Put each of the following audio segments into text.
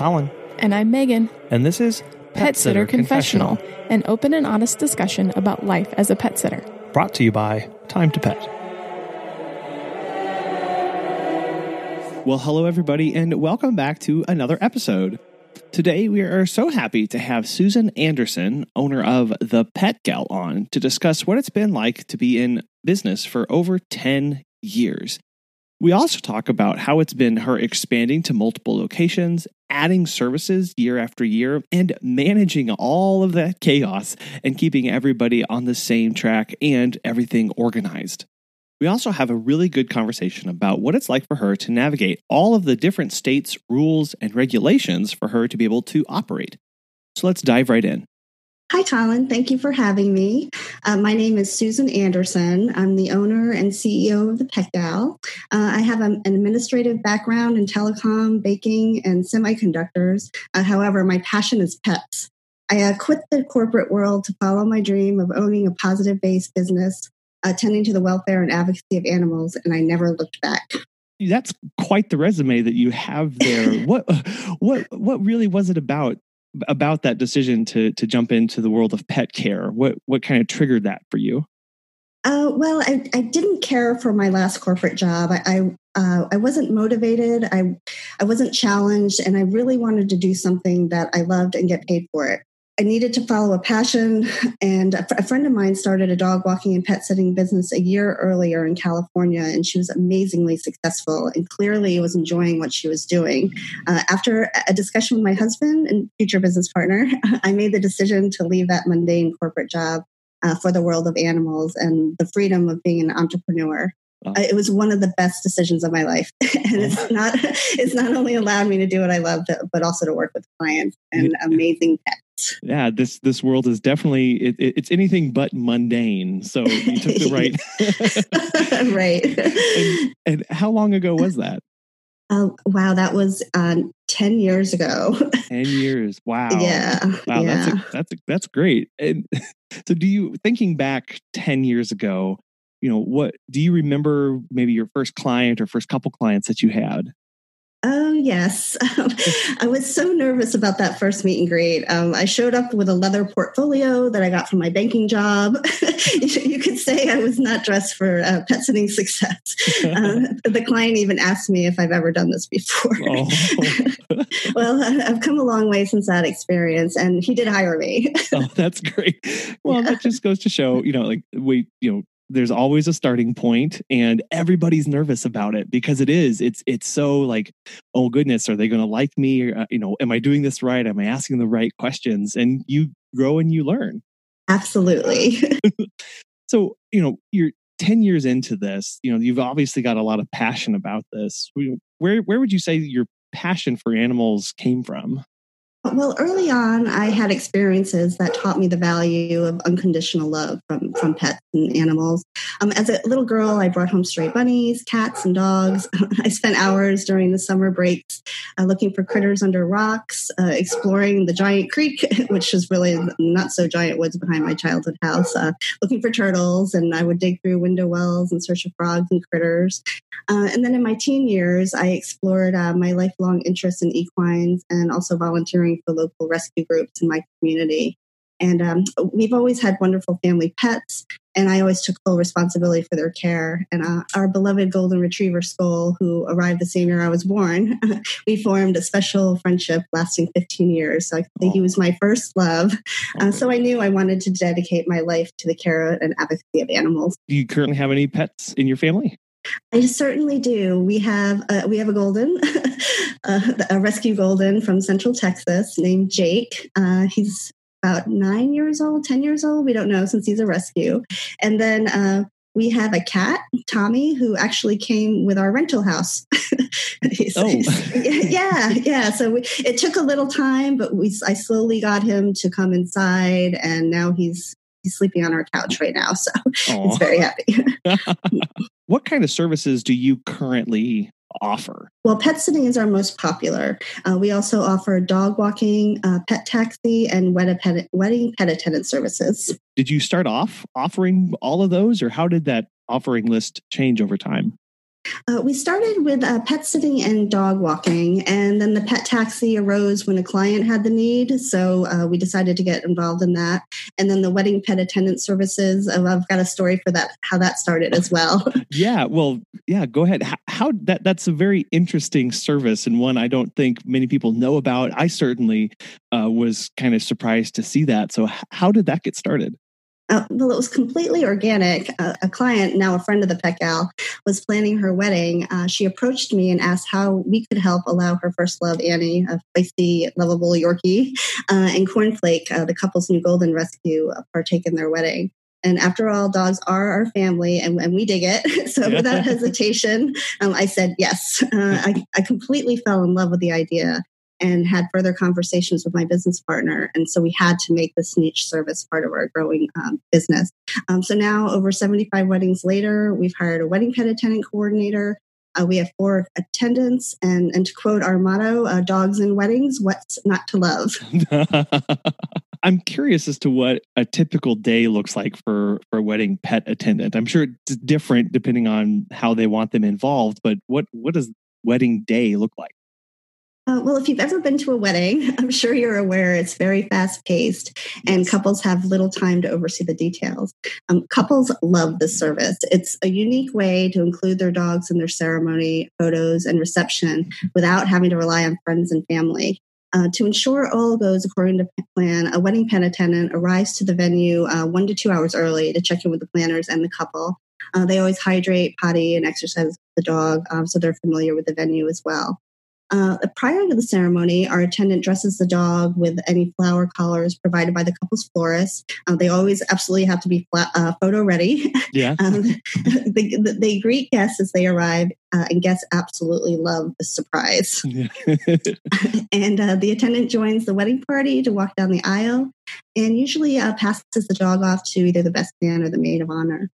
I'm Colin, And I'm Megan, and this is Pet Sitter Confessional, an open and honest discussion about life as a pet sitter. brought to you by Time to Pet. Well, hello, everybody, and welcome back to another episode. Today, we are so happy to have Susan Anderson, owner of The Pet Gal, on to discuss what it's been like to be in business for over 10 years. We also talk about how it's been her expanding to multiple locations, adding services year after year, and managing all of that chaos and keeping everybody on the same track and everything organized. We also have a really good conversation about what it's like for her to navigate all of the different states' rules and regulations for her to be able to operate. So let's dive right in. Hi, Colin. Thank you for having me. Uh, my name is Susan Anderson. I'm the owner and CEO of the Pet Gal. Uh, I have an administrative background in telecom, baking, and semiconductors. Uh, however, my passion is pets. I uh, quit the corporate world to follow my dream of owning a positive based business, attending to the welfare and advocacy of animals, and I never looked back. That's quite the resume that you have there. what what what really was it about about that decision to to jump into the world of pet care? What what kind of triggered that for you? Uh, well, I, I didn't care for my last corporate job. I I, uh, I wasn't motivated. I I wasn't challenged, and I really wanted to do something that I loved and get paid for it. I needed to follow a passion, and a, friend of mine started a dog walking and pet sitting business a year earlier in California, and she was amazingly successful and clearly was enjoying what she was doing. Uh, after a discussion with my husband and future business partner, I made the decision to leave that mundane corporate job uh, for the world of animals and the freedom of being an entrepreneur. Wow. Uh, It was one of the best decisions of my life, and it's not. It's not only allowed me to do what I love, but also to work with clients and amazing pets. Yeah, this this world is definitely it, it- it's anything but mundane. So you took the right. right. and, and how long ago was that? Oh, wow, that was uh, ten years ago. Ten years. Wow. Yeah. Wow, yeah. that's a, that's a, that's great. And so, do you thinking back ten years ago? You know, what do you remember? Maybe your first client or first couple clients that you had. Oh, yes. I was so nervous about that first meet and greet. Um, I showed up with a leather portfolio that I got from my banking job. you could say I was not dressed for uh, pet sitting success. Uh, the client even asked me if I've ever done this before. Oh. well, I've come a long way since that experience, and he did hire me. oh, that's great. Well, Yeah. that just goes to show, you know, like we, you know, there's always a starting point and everybody's nervous about it because it is it's it's so like oh goodness are they going to like me? Uh, you know am i doing this right? Am i asking the right questions? And you grow and you learn. Absolutely. so you know you're 10 years into this you know you've obviously got a lot of passion about this. Where where would you say your passion for animals came from Well, early on, I had experiences that taught me the value of unconditional love from, from pets and animals. Um, as a little girl, I brought home stray bunnies, cats, and dogs. I spent hours during the summer breaks uh, looking for critters under rocks, uh, exploring the giant creek, which is really not so giant woods behind my childhood house, uh, looking for turtles, and I would dig through window wells in search of frogs and critters. Uh, and then in my teen years, I explored uh, my lifelong interest in equines and also volunteering for local rescue groups in my community. And um, we've always had wonderful family pets, and I always took full responsibility for their care. And uh, our beloved golden retriever Skull, who arrived the same year I was born, we formed a special friendship lasting 15 years. So I think he was my first love. Uh, so I knew I wanted to dedicate my life to the care and advocacy of animals. do you currently have any pets in your family I certainly do. We have uh, we have a golden, uh, a rescue golden from Central Texas named Jake. Uh, he's about nine years old, ten years old. We don't know since he's a rescue. And then uh, we have a cat, Tommy, who actually came with our rental house. He's- Oh. he's- yeah, yeah. So we, it took a little time, but we I slowly got him to come inside, and now he's he's sleeping on our couch right now. So Aw. he's very happy. what kind of services do you currently offer? Well, pet sitting is our most popular. Uh, we also offer dog walking, uh, pet taxi, and pet- wedding pet attendant services. Did you start off offering all of those, or how did that offering list change over time? Uh, we started with uh, pet sitting and dog walking, and then the pet taxi arose when a client had the need. So uh, we decided to get involved in that. And then the wedding pet attendant services. Uh, I've got a story for that, how that started as well. yeah, well, yeah, go ahead. How, how that that's a very interesting service and one I don't think many people know about. I certainly uh, was kind of surprised to see that. So, how did that get started? Uh, well, it was completely organic. Uh, a client, now a friend of the Pet Gal, was planning her wedding. Uh, she approached me and asked how we could help allow her first love, Annie, a feisty, lovable Yorkie, uh, and Cornflake, uh, the couple's new golden rescue, uh, partake in their wedding. And after all, dogs are our family and, and we dig it. So without hesitation, um, I said yes. I, I completely fell in love with the idea and had further conversations with my business partner. And so we had to make this niche service part of our growing um, business. Um, so now, over 75 weddings later, we've hired a wedding pet attendant coordinator. Uh, we have four attendants, and, and to quote our motto, uh, dogs and weddings, what's not to love? I'm curious as to what a typical day looks like for, for a wedding pet attendant. I'm sure it's different depending on how they want them involved, but what, what does wedding day look like? Uh, well, if you've ever been to a wedding, I'm sure you're aware it's very fast paced and couples have little time to oversee the details. Um, couples love this service. It's a unique way to include their dogs in their ceremony, photos, and reception without having to rely on friends and family. Uh, to ensure all goes according to plan, a wedding pet attendant arrives to the venue uh, one to two hours early to check in with the planners and the couple. Uh, they always hydrate, potty, and exercise the dog, um, so they're familiar with the venue as well. Uh, prior to the ceremony, our attendant dresses the dog with any flower collars provided by the couple's florist. Uh, they always absolutely have to be flat, uh, photo ready. Yeah. um, they, they, greet guests as they arrive, uh, and guests absolutely love the surprise. and uh, the attendant joins the wedding party to walk down the aisle and usually uh, passes the dog off to either the best man or the maid of honor.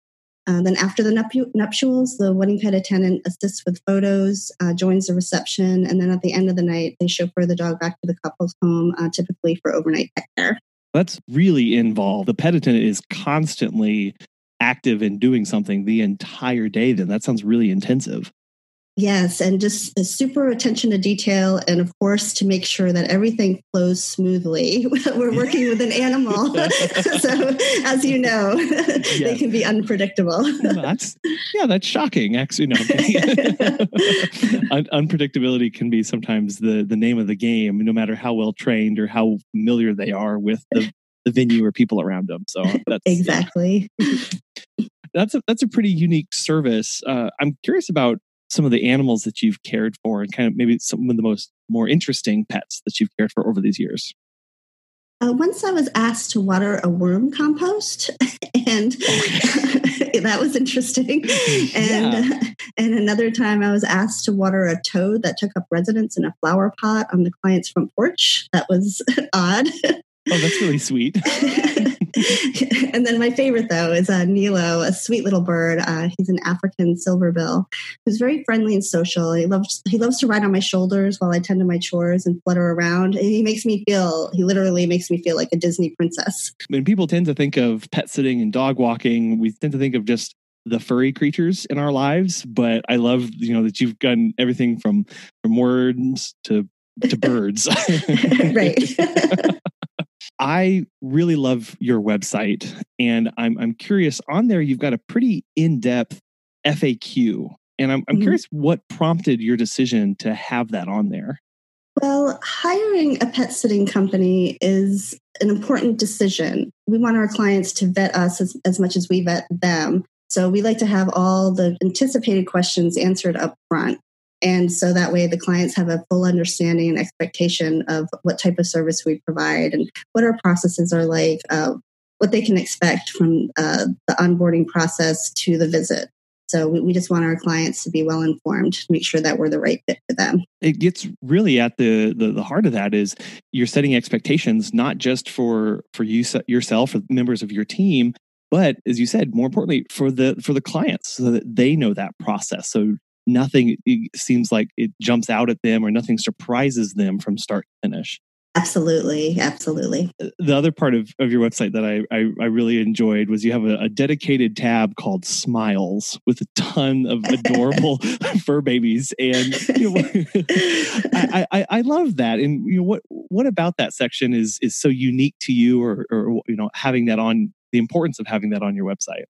Uh, then after the nuptials, the wedding pet attendant assists with photos, uh, joins the reception, and then at the end of the night, they chauffeur the dog back to the couple's home, uh, typically for overnight pet care. That's really involved. The pet attendant is constantly active in doing something the entire day. Then that sounds really intensive. Yes, and just a super attention to detail, and of course to make sure that everything flows smoothly. We're working with an animal, so as you know, yes. they can be unpredictable. that's yeah, that's shocking. Actually, no, Un- unpredictability can be sometimes the the name of the game, no matter how well trained or how familiar they are with the the venue or people around them. So that's exactly. Yeah. That's a that's a pretty unique service. Uh, I'm curious about some of the animals that you've cared for and kind of maybe some of the most more interesting pets that you've cared for over these years? Uh, once I was asked to water a worm compost, and that was interesting. And yeah. and another time I was asked to water a toad that took up residence in a flower pot on the client's front porch. That was odd. Oh, that's really sweet. and then my favorite though is uh, Nilo, a sweet little bird. Uh, he's an African silverbill who's very friendly and social. He loves he loves to ride on my shoulders while I tend to my chores and flutter around. And he makes me feel he literally makes me feel like a Disney princess. When people tend to think of pet sitting and dog walking, we tend to think of just the furry creatures in our lives. But I love you know that you've done everything from from words to to birds. right. I really love your website, and I'm I'm curious. On there, you've got a pretty in depth FAQ, and I'm I'm mm-hmm. curious what prompted your decision to have that on there. Well, hiring a pet sitting company is an important decision. We want our clients to vet us as, as much as we vet them. So we like to have all the anticipated questions answered up front. And so that way the clients have a full understanding and expectation of what type of service we provide and what our processes are like, uh, what they can expect from uh, the onboarding process to the visit. So we, we, just want our clients to be well informed, make sure that we're the right fit for them. It gets really at the, the, the heart of that is you're setting expectations not just for for you yourself or members of your team, but as you said, more importantly for the for the clients, so that they know that process. So nothing seems like it jumps out at them or nothing surprises them from start to finish. Absolutely, absolutely. Uh, the other part of, of your website that I, I, I really enjoyed was you have a, a, dedicated tab called Smiles with a ton of adorable fur babies, and you know, I, I, I love that. And you know what what about that section is is so unique to you, or or you know having that on the importance of having that on your website.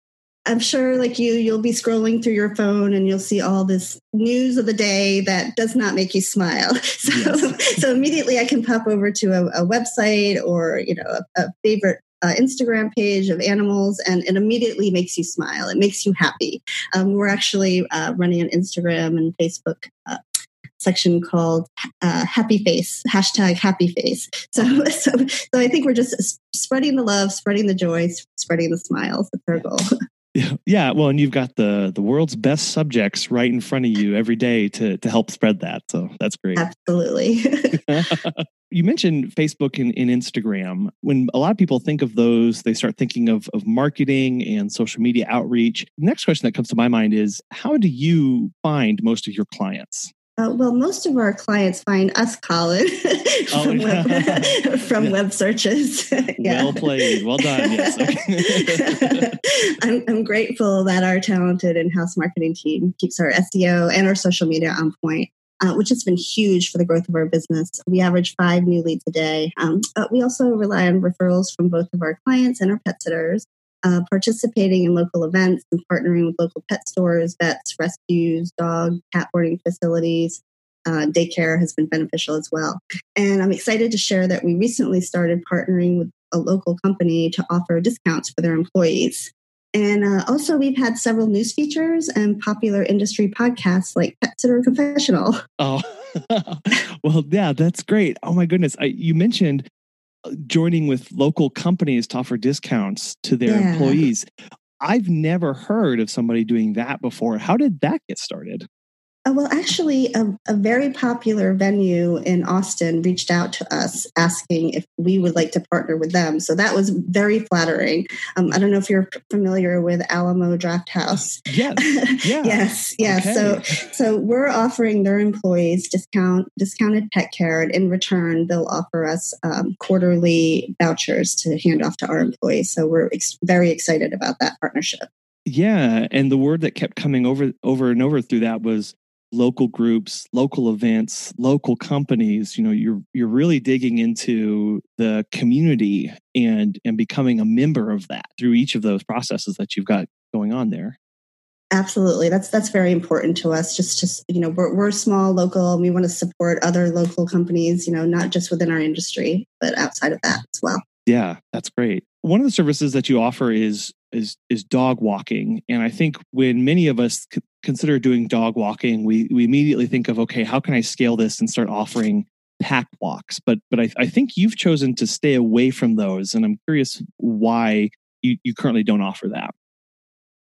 I'm sure, like you, you'll be scrolling through your phone and you'll see all this news of the day that does not make you smile. So, yes. so immediately I can pop over to a, a website or you know a, a favorite uh, Instagram page of animals, and it immediately makes you smile. It makes you happy. Um, we're actually uh, running an Instagram and Facebook uh, section called uh, Happy Face hashtag Happy Face. So, so, so I think we're just spreading the love, spreading the joy, spreading the smiles. That's our goal. Yeah, well, and you've got the the world's best subjects right in front of you every day to to help spread that. So that's great. Absolutely. you mentioned Facebook and, and, Instagram. When a lot of people think of those, they start thinking of of marketing and social media outreach. The next question that comes to my mind is how do you find most of your clients? Uh, well, most of our clients find us, Colin, oh, from, oh, web, from yeah. web searches. yeah. Well played. Well done. Yes. Okay. I'm, I'm grateful that our talented in-house marketing team keeps our SEO and our social media on point. Uh, which has been huge for the growth of our business. We average five new leads a day. Um, but we also rely on referrals from both of our clients and our pet sitters uh, participating in local events and partnering with local pet stores, vets, rescues, dog, cat boarding facilities. Uh, daycare has been beneficial as well. And I'm excited to share that we recently started partnering with a local company to offer discounts for their employees. And uh, also, we've had several news features and popular industry podcasts like Pet Sitter Confessional. Oh, well, yeah, that's great. Oh, my goodness. I, you mentioned joining with local companies to offer discounts to their yeah. employees. I've never heard of somebody doing that before. How did that get started? Uh, well, actually, a, a, very popular venue in Austin reached out to us asking if we would like to partner with them. So that was very flattering. Um, I don't know if you're familiar with Alamo Drafthouse. Yes. Yeah. yes. Yes. Okay. So, so we're offering their employees discount discounted pet care, and in return, they'll offer us um, quarterly vouchers to hand off to our employees. So we're ex- very excited about that partnership. Yeah, and the word that kept coming over over and over through that was local groups, local events, local companies, you know, you're you're really digging into the community and and becoming a member of that through each of those processes that you've got going on there. Absolutely. That's that's very important to us. Just to you know, we're we're small, local, and we want to support other local companies, you know, not just within our industry, but outside of that as well. Yeah, that's great. One of the services that you offer is is is dog walking, and I think when many of us c- consider doing dog walking, we we immediately think of okay, how can I scale this and start offering pack walks? But but I, I think you've chosen to stay away from those, and I'm curious why you, you currently don't offer that.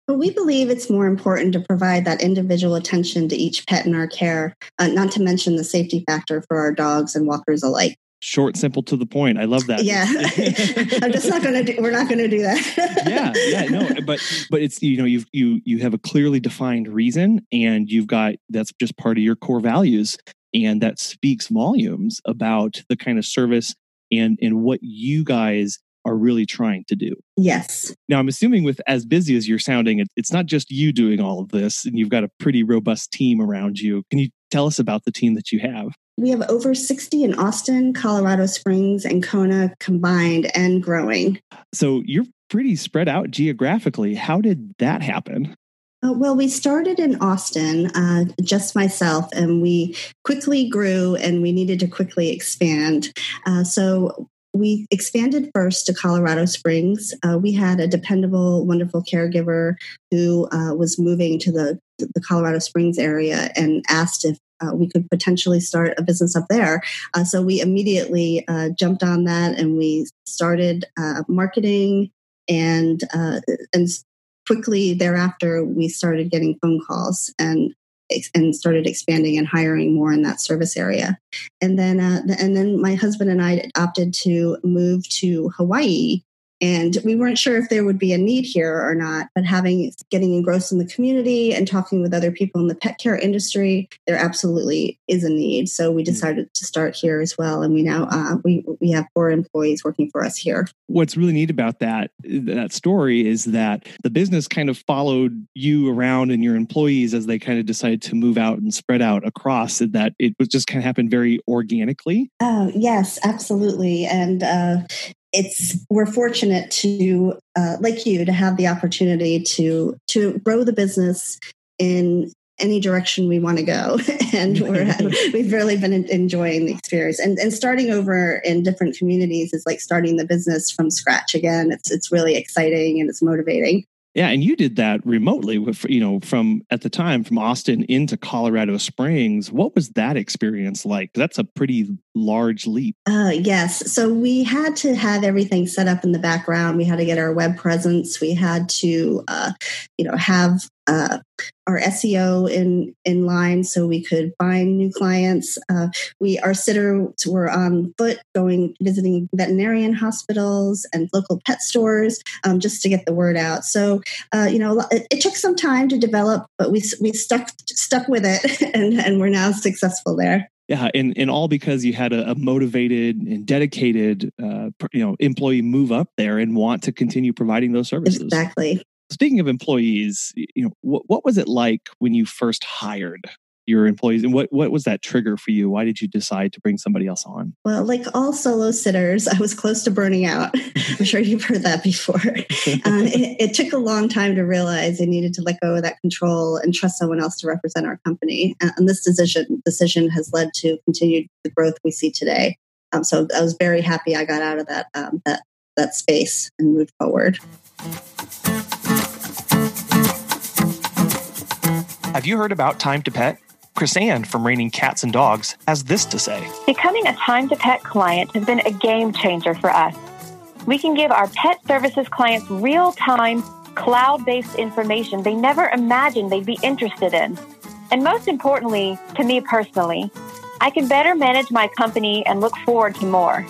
Well, we believe it's more important to provide that individual attention to each pet in our care, uh, not to mention the safety factor for our dogs and walkers alike short simple to the point. I love that. Yeah. I'm just not gonna do we're not gonna do that. Yeah yeah no but but it's you know you've you you have a clearly defined reason and you've got that's just part of your core values and that speaks volumes about the kind of service and and what you guys are really trying to do. Yes. Now i'm assuming with as busy as you're sounding it, it's not just you doing all of this and you've got a pretty robust team around you. Can you tell us about the team that you have we have over 60 in Austin, Colorado Springs, and Kona combined and growing. So you're pretty spread out geographically. How did that happen? Uh, well, we started in Austin, uh, just myself, and we quickly grew and we needed to quickly expand. Uh, so we expanded first to Colorado Springs. Uh, we had a dependable, wonderful caregiver who uh, was moving to the, the Colorado Springs area and asked if uh, we could potentially start a business up there. Uh, so we immediately uh, jumped on that and we started uh, marketing and uh, and quickly thereafter we started getting phone calls and and started expanding and hiring more in that service area. And then uh, and then my husband and I opted to move to Hawaii and we weren't sure if there would be a need here or not. But having getting engrossed in the community and talking with other people in the pet care industry, there absolutely is a need. So we hmm. decided to start here as well, and we now uh, we we have four employees working for us here. What's really neat about that that story is that the business kind of followed you around and your employees as they kind of decided to move out and spread out across. That it was just kind of happened very organically. Oh yes, absolutely, and uh, it's we're fortunate to uh, like you to have the opportunity to to grow the business in any direction we want to go. And we're, we've really been enjoying the experience. And, and starting over in different communities is like starting the business from scratch again. It's it's really exciting and it's motivating yeah, and you did that remotely with you know from at the time from Austin into Colorado Springs. What was that experience like? That's a pretty large leap. Uh, yes, so we had to have everything set up in the background. We had to get our web presence. We had to, uh, you know, have uh, our SEO in in line so we could find new clients. Uh, we our sitters were on foot going visiting veterinarian hospitals and local pet stores um, just to get the word out. So uh, you know it, it, took some time to develop, but we we stuck stuck with it and, and we're now successful there. Yeah, and, and all because you had a, a motivated and dedicated, uh, you know, employee move up there and want to continue providing those services. Exactly. Speaking of employees, you know, what, what was it like when you first hired your employees and what, what was that trigger for you? Why did you decide to bring somebody else on? Well, like all solo sitters, I was close to burning out. I'm sure you've heard that before. um, it, it, took a long time to realize I needed to let go of that control and trust someone else to represent our company. And this decision decision has led to continued the growth we see today. Um, so I was very happy I got out of that um, that that space and moved forward. Have you heard about Time to Pet? Chrisanne from Raining Cats and Dogs has this to say Becoming a Time to Pet client has been a game changer for us. We can give our pet services clients real time, cloud based information they never imagined they'd be interested in. And most importantly, to me personally, I can better manage my company and look forward to more.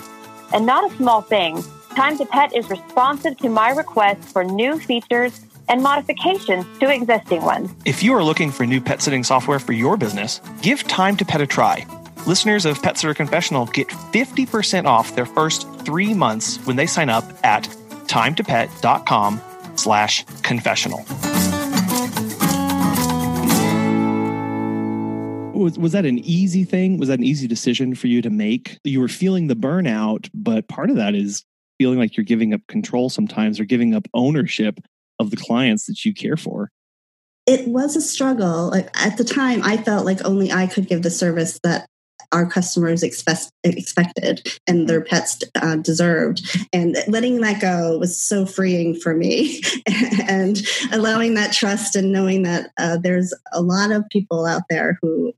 And not a small thing, Time to Pet is responsive to my requests for new features and modifications to existing ones. If you are looking for new pet sitting software for your business, give Time to Pet a try. Listeners of Pet Sitter Confessional get 50% off their first three months when they sign up at timetopet.com slash confessional. Was, was that an easy thing? Was that an easy decision for you to make? You were feeling the burnout, but part of that is feeling like you're giving up control sometimes or giving up ownership of the clients that you care for? It was a struggle. At the time, I felt like only I could give the service that our customers expect, expected and their pets uh, deserved. And letting that go was so freeing for me. and allowing that trust and knowing that uh, there's a lot of people out there who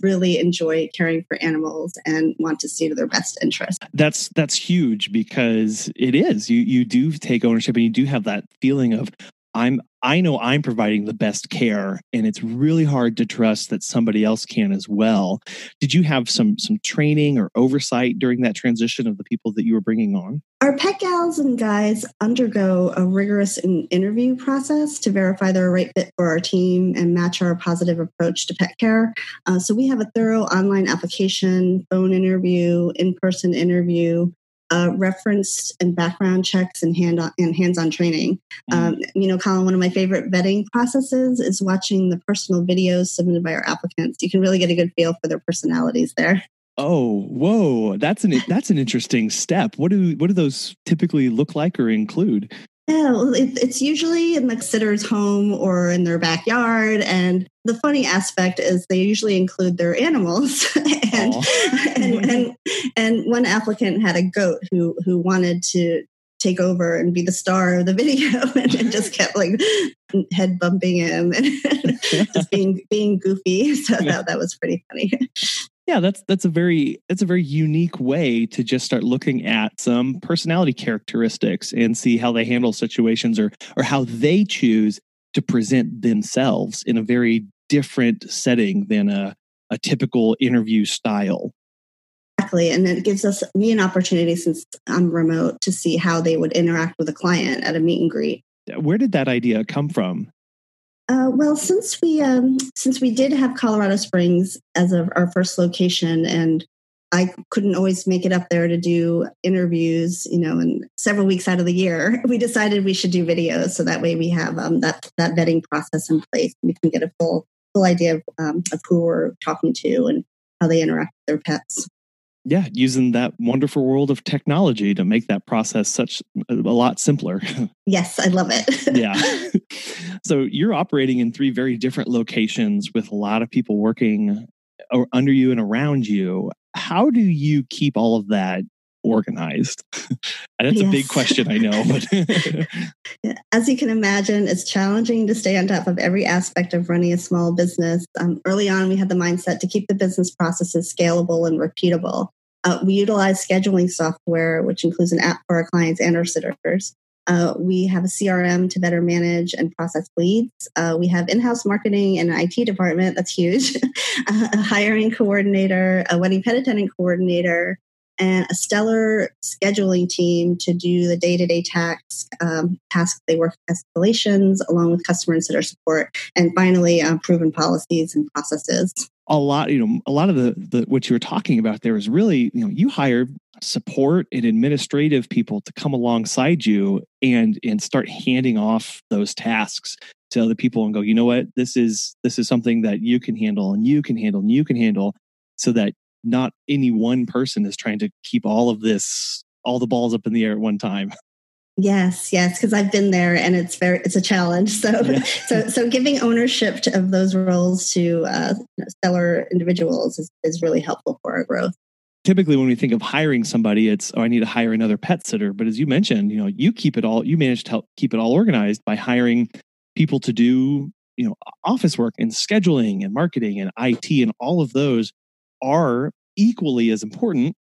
really enjoy caring for animals and want to see to their best interest. That's that's huge because it is. You you do take ownership and you do have that feeling of I'm I know I'm providing the best care and it's really hard to trust that somebody else can as well. Did you have some some training or oversight during that transition of the people that you were bringing on? Our pet gals and guys undergo a rigorous interview process to verify they're a right fit for our team and match our positive approach to pet care. Uh, so we have a thorough online application, phone interview, in-person interview, uh, reference and background checks and hand on, and hands-on training. Mm. Um, you know, Colin, one of my favorite vetting processes is watching the personal videos submitted by our applicants. You can really get a good feel for their personalities there. Oh, whoa! That's an that's an interesting step. What do what do those typically look like or include? Yeah, well, it, it's usually in the sitter's home or in their backyard. And the funny aspect is they usually include their animals. and, and, mm-hmm. and and one applicant had a goat who who wanted to take over and be the star of the video and, and just kept like head bumping him and just being being goofy. So that, that was pretty funny. Yeah, that's that's a very that's a very unique way to just start looking at some personality characteristics and see how they handle situations or or how they choose to present themselves in a very different setting than a, a typical interview style Exactly. And it gives us me an opportunity since I'm remote to see how they would interact with a client at a meet and greet. Where did that idea come from? Uh, well, since we um, since we did have Colorado Springs as a, our first location, and I couldn't always make it up there to do interviews, you know, and several weeks out of the year, we decided we should do videos so that way we have um, that that vetting process in place. We can get a full full idea of, um, of who we're talking to and how they interact with their pets yeah, using that wonderful world of technology to make that process such a lot simpler. Yes, I love it. yeah. So you're operating in three very different locations with a lot of people working under you and around you. How do you keep all of that organized? That's yes. a big question, I know. But as you can imagine, it's challenging to stay on top of every aspect of running a small business. Um, early on, we had the mindset to keep the business processes scalable and repeatable. Uh, we utilize scheduling software, which includes an app for our clients and our sitters. Uh, we have a CRM to better manage and process leads. Uh, we have in house marketing and an IT department that's huge, a hiring coordinator, a wedding pet attendant coordinator, and a stellar scheduling team to do the day to day tasks. Um, tasks they work escalations along with customer and sitter support, and finally, uh, proven policies and processes a lot you know a lot of the, the what you were talking about there is really you know you hire support and administrative people to come alongside you and and start handing off those tasks to other people and go you know what? This is this is something that you can handle and you can handle and you can handle so that not any one person is trying to keep all of this all the balls up in the air at one time Yes, yes, because I've been there and it's very it's a challenge. So yeah. so so giving ownership to, of those roles to uh, stellar individuals is, is really helpful for our growth. Typically, when we think of hiring somebody, it's oh, I need to hire another pet sitter. But as you mentioned, you know, you keep it all. You manage to help keep it all organized by hiring people to do you know office work and scheduling and marketing and IT and all of those are equally as important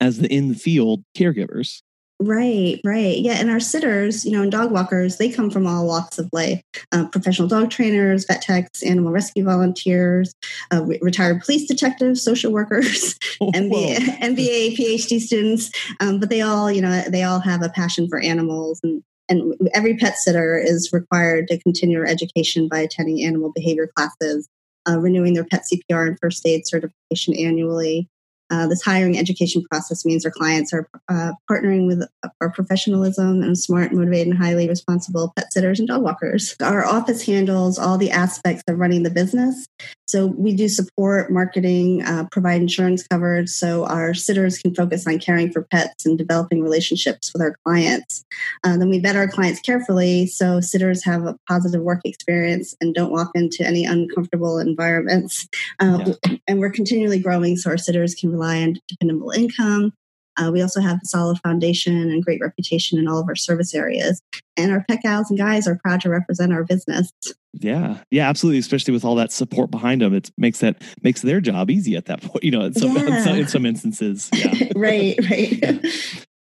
as the in the field caregivers. Right, right. Yeah. And our sitters, you know, and dog walkers, they come from all walks of life uh, professional dog trainers, vet techs, animal rescue volunteers, uh, re- retired police detectives, social workers, oh, MBA, MBA, PhD students. Um, but they all, you know, they all have a passion for animals. And, and every pet sitter is required to continue their education by attending animal behavior classes, uh, renewing their pet CPR and first aid certification annually. Uh, this hiring education process means our clients are uh, partnering with our professionalism and smart, motivated, and highly responsible pet sitters and dog walkers. Our office handles all the aspects of running the business. So we do support marketing, uh, provide insurance coverage so our sitters can focus on caring for pets and developing relationships with our clients. Uh, then we vet our clients carefully so sitters have a positive work experience and don't walk into any uncomfortable environments. Uh, yeah. And we're continually growing so our sitters can rely on dependable income. Uh, we also have a solid foundation and great reputation in all of our service areas. And our pet gals and guys are proud to represent our business. Yeah, yeah, absolutely. Especially with all that support behind them, it makes that makes their job easy at that point. You know, in some, yeah. in some, in some instances. Yeah. right, right. Yeah.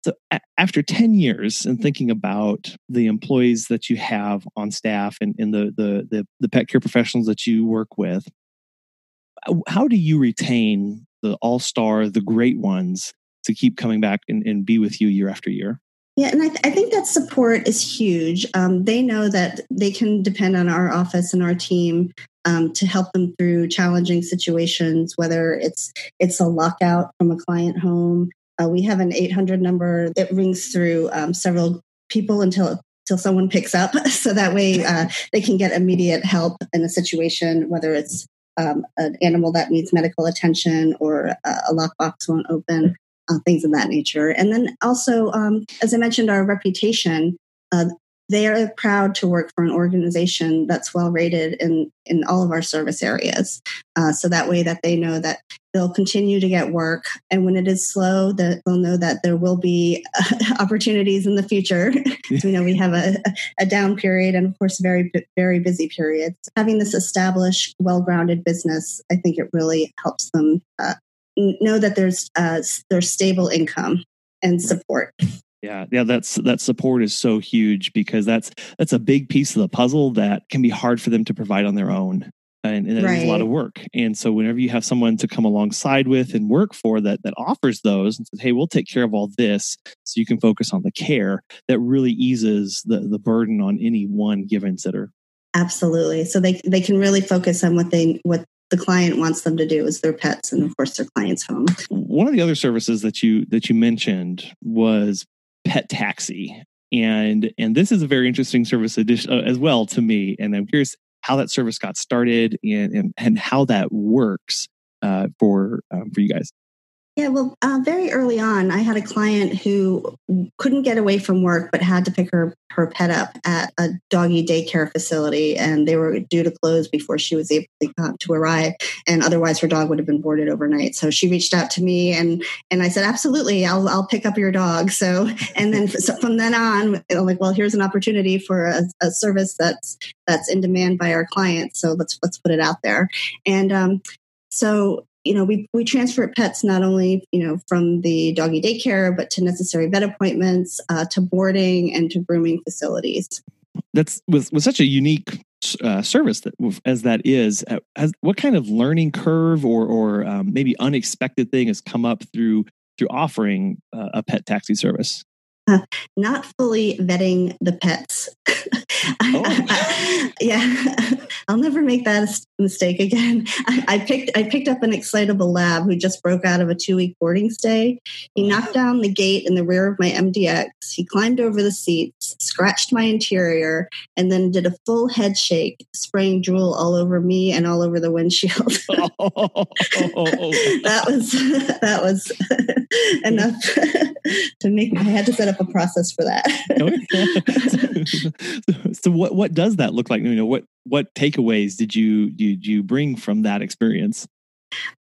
So a- after 10 years and thinking about the employees that you have on staff and, and the, the, the, the pet care professionals that you work with, how do you retain the all star, the great ones to keep coming back and, and be with you year after year? Yeah, and I, th- I think that support is huge. Um, they know that they can depend on our office and our team um, to help them through challenging situations, whether it's it's a lockout from a client home. Uh, we have an 800 number that rings through um, several people until until someone picks up, so that way uh, they can get immediate help in a situation, whether it's um, an animal that needs medical attention or a lockbox won't open, uh, things of that nature. And then also, um, as I mentioned, our reputation. Uh, they are proud to work for an organization that's well rated in in all of our service areas. Uh, so that way that they know that they'll continue to get work. And when it is slow that they'll know that there will be uh, opportunities in the future. We know we have a, a down period and of course very very busy periods having this established well-grounded business i think it really helps them uh, know that there's uh, there's stable income and support yeah, yeah, that's that support is so huge because that's that's a big piece of the puzzle that can be hard for them to provide on their own. and, and right. a lot of work. And so whenever you have someone to come alongside with and work for that that offers those and says, "Hey, we'll take care of all this, so you can focus on the care," that really eases the the burden on any one given sitter. Absolutely. So they they can really focus on what they what the client wants them to do is their pets and of course their client's home. One of the other services that you that you mentioned was pet taxi. And and this is a very interesting service addition, uh, as well to me. And i'm curious how that service got started and and, and how that works uh, for um, for you guys yeah, well, uh, very early on, I had a client who couldn't get away from work, but had to pick her her pet up at a doggy daycare facility, and they were due to close before she was able to, uh, to arrive, and otherwise her dog would have been boarded overnight. So she reached out to me, and and I said, absolutely, I'll I'll pick up your dog. So and then so from then on, I'm like, well, here's an opportunity for a, a, service that's that's in demand by our clients. So let's let's put it out there, and um, so you know, we, we transfer pets not only, you know, from the doggy daycare, but to necessary vet appointments, uh, to boarding and to grooming facilities. That's with, with such a unique uh, service that as that is, uh, has, what kind of learning curve or, or um, maybe unexpected thing has come up through, through offering uh, a pet taxi service? Uh, not fully vetting the pets. oh. yeah, I'll never make that mistake again. I, I, picked I picked up an excitable lab who just broke out of a two week boarding stay. He knocked down the gate in the rear of my MDX. He climbed over the seats, scratched my interior, and then did a full head shake, spraying drool all over me and all over the windshield. that was that was enough to make. I had to set up a process for that. so, what what does that look like? You know, what what takeaways did you did you bring from that experience?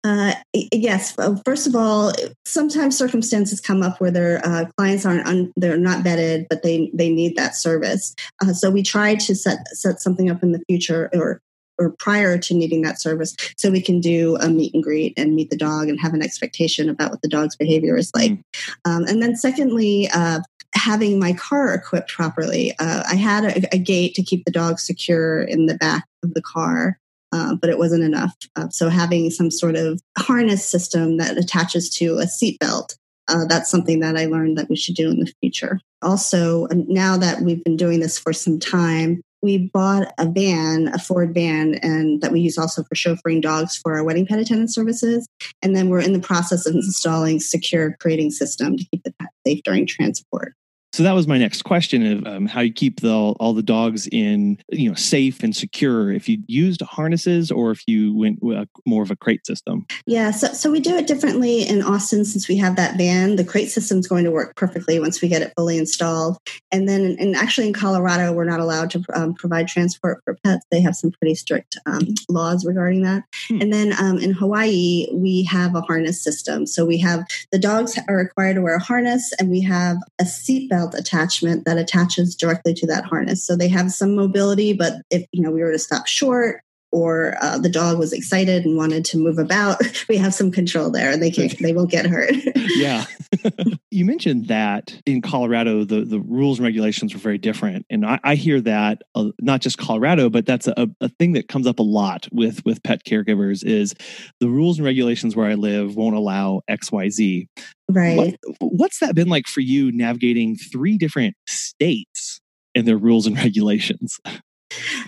Uh, yes. First of all, sometimes circumstances come up where their uh, clients aren't un, they're not vetted, but they they need that service. Uh, so we try to set set something up in the future or or prior to needing that service, so we can do a meet and greet and meet the dog and have an expectation about what the dog's behavior is like. Mm. Um, and then secondly, uh, having my car equipped properly. Uh, I had a, a, gate to keep the dog secure in the back of the car, uh, but it wasn't enough. Uh, so having some sort of harness system that attaches to a seatbelt. Uh, that's something that I learned that we should do in the future. Also, now that we've been doing this for some time, we bought a van, a Ford van, and that we use also for chauffeuring dogs for our wedding pet attendant services. And then we're in the process of installing secure crating system to keep the pet safe during transport. So that was my next question of um, how you keep the, all the dogs in, you know, safe and secure. If you used harnesses or if you went with more of a crate system. Yeah, so, so we do it differently in Austin since we have that van. The crate system is going to work perfectly once we get it fully installed. And then, and actually in Colorado, we're not allowed to um, provide transport for pets. They have some pretty strict um, laws regarding that. Hmm. And then um, in Hawaii, we have a harness system. So we have the dogs are required to wear a harness, and we have a seatbelt attachment that attaches directly to that harness. So they have some mobility, but if you know we were to stop short or uh, the dog was excited and wanted to move about, we have some control there, and they can they won't get hurt. yeah, you mentioned that in Colorado the the rules and regulations were very different, and I, I hear that uh, not just Colorado, but that's a, a thing that comes up a lot with with pet caregivers is the rules and regulations where I live won't allow X Y Z. Right. What, what's that been like for you navigating three different states and their rules and regulations?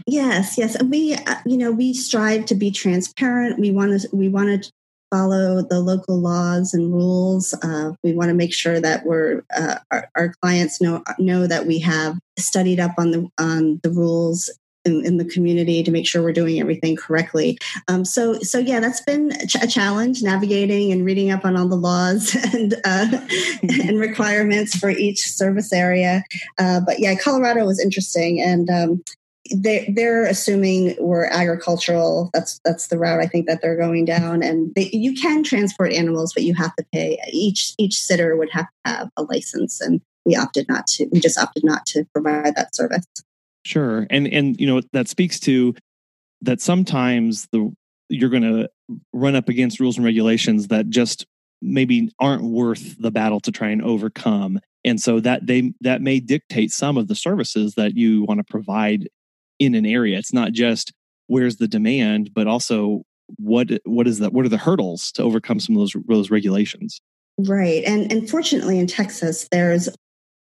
Yes, yes. We, uh, you know, we strive to be transparent. We want to, we want to follow the local laws and rules. Uh, we want to make sure that we're uh, our, our, clients know know that we have studied up on the on the rules in, in, the community to make sure we're doing everything correctly. Um, so, so yeah, that's been a challenge navigating and reading up on all the laws and uh, and requirements for each service area. Uh, but yeah, Colorado was interesting, and um, they they're assuming we're agricultural. That's that's the route I think that they're going down. And they, you can transport animals, but you have to pay. Each each sitter would have to have a license, and we opted not to. We just opted not to provide that service. Sure, and and you know that speaks to that sometimes the you're going to run up against rules and regulations that just maybe aren't worth the battle to try and overcome and so that they that may dictate some of the services that you want to provide in an area. It's not just where's the demand, but also what what is that? What are the hurdles to overcome some of those those regulations? Right, and and fortunately in Texas, there's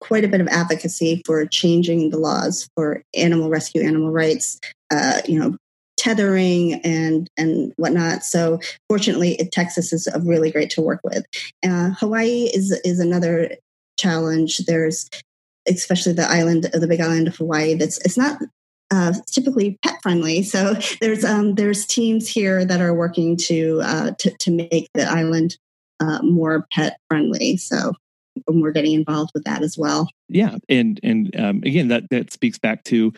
quite a bit of advocacy for changing the laws for animal rescue, animal rights. Uh, you know, tethering and and whatnot. So fortunately, Texas is really great to work with. Uh, Hawaii is is another challenge. There's especially the island, of the Big Island of Hawaii. That's it's not uh, typically pet friendly. So there's um, there's teams here that are working to uh, to, to make the island uh, more pet friendly. So we're getting involved with that as well. Yeah, and and um, again, that that speaks back to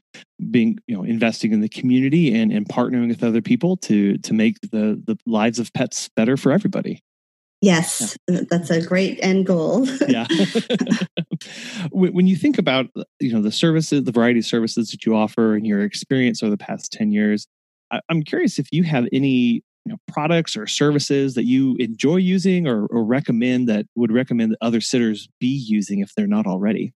being you know investing in the community and and partnering with other people to to make the the lives of pets better for everybody. Yes, that's a great end goal. yeah. when you think about you know the services, the variety of services that you offer, and your experience over the past ten years, I'm curious if you have any you know, products or services that you enjoy using or, or recommend that would recommend that other sitters be using if they're not already?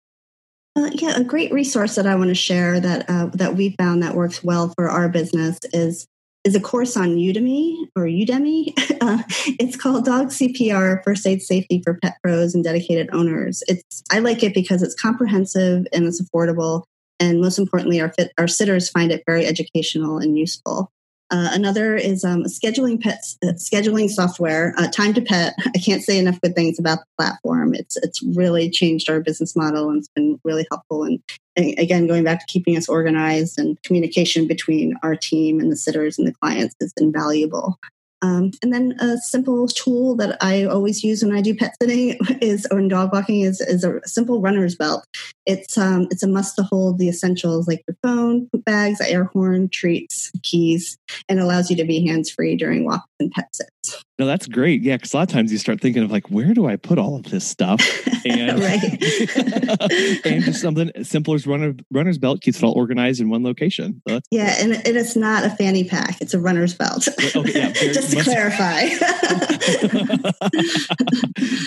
Uh, yeah, a great resource that I want to share that uh, that we found that works well for our business is is a course on Udemy or Udemy. Uh, it's called Dog CPR First Aid Safety for Pet Pros and Dedicated Owners. It's I like it because it's comprehensive and it's affordable, and most importantly, our fit, our sitters find it very educational and useful. Uh, another is um, scheduling pets, uh, scheduling software. Uh, Time to Pet. I can't say enough good things about the platform. It's it's really changed our business model and it's been really helpful. And again, going back to keeping us organized and communication between our team and the sitters and the clients has been valuable. Um, and then a simple tool that I always use when I do pet sitting is or in dog walking is, is a simple runner's belt. It's um, it's a must to hold the essentials like your phone, bags, air horn, treats, keys, and allows you to be hands free during walks and pet sits. No, that's great. Yeah, because a lot of times you start thinking of like, where do I put all of this stuff? And, and just something as simple as runner, runner's belt keeps it all organized in one location. So yeah, and, and it's not a fanny pack; it's a runner's belt. Okay, yeah, just to clarify.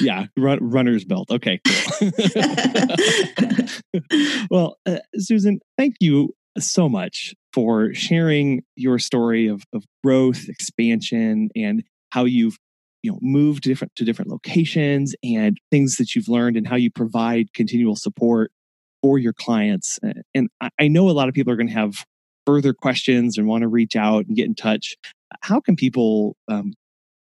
yeah, run, runner's belt. Okay, cool. well, uh, Susan, thank you so much for sharing your story of, of growth, expansion, and how you've you know moved different to different locations and things that you've learned and how you provide continual support for your clients and i know a lot of people are going to have further questions and want to reach out and get in touch. How can people um,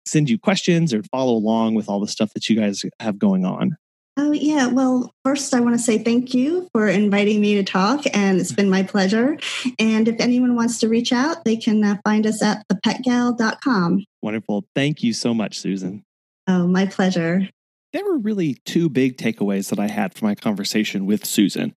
send you questions or follow along with all the stuff that you guys have going on Oh, yeah. Well, first, I want to say thank you for inviting me to talk, and it's been my pleasure. And if anyone wants to reach out, they can uh, find us at thepetgal.com. Wonderful. Thank you so much, Susan. Oh, my pleasure. There were really two big takeaways that I had from my conversation with Susan.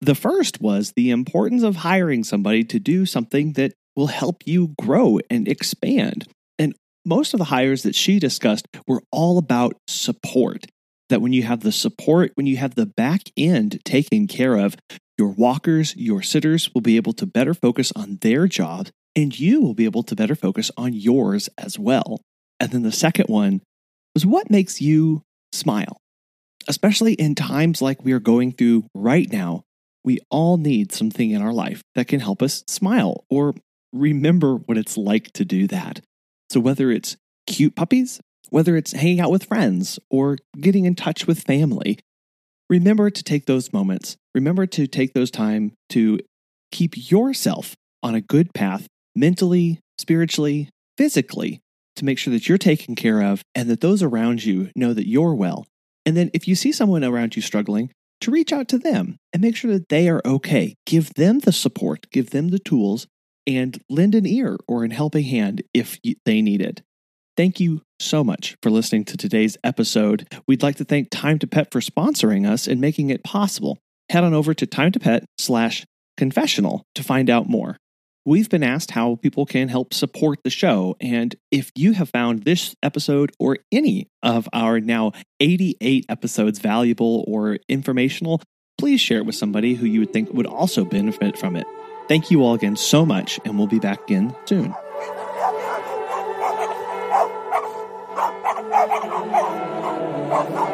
The first was the importance of hiring somebody to do something that will help you grow and expand. And most of the hires that she discussed were all about support that when you have the support, when you have the back end taken care of, your walkers, your sitters will be able to better focus on their job, and you will be able to better focus on yours as well. And then the second one was what makes you smile? Especially in times like we are going through right now, we all need something in our life that can help us smile or remember what it's like to do that. So, whether it's cute puppies whether it's hanging out with friends or getting in touch with family. Remember to take those moments. Remember to take those time to keep yourself on a good path mentally, spiritually, physically to make sure that you're taken care of and that those around you know that you're well. And then if you see someone around you struggling, to reach out to them and make sure that they are okay. Give them the support, give them the tools, and lend an ear or an helping hand if they need it. Thank you so much for listening to today's episode. We'd like to thank Time to Pet for sponsoring us and making it possible. Head on over to Time to Pet slash confessional to find out more. We've been asked how people can help support the show. And if you have found this episode or any of our now 88 episodes valuable or informational, please share it with somebody who you would think would also benefit from it. Thank you all again so much, and we'll be back again soon. Oh, my God.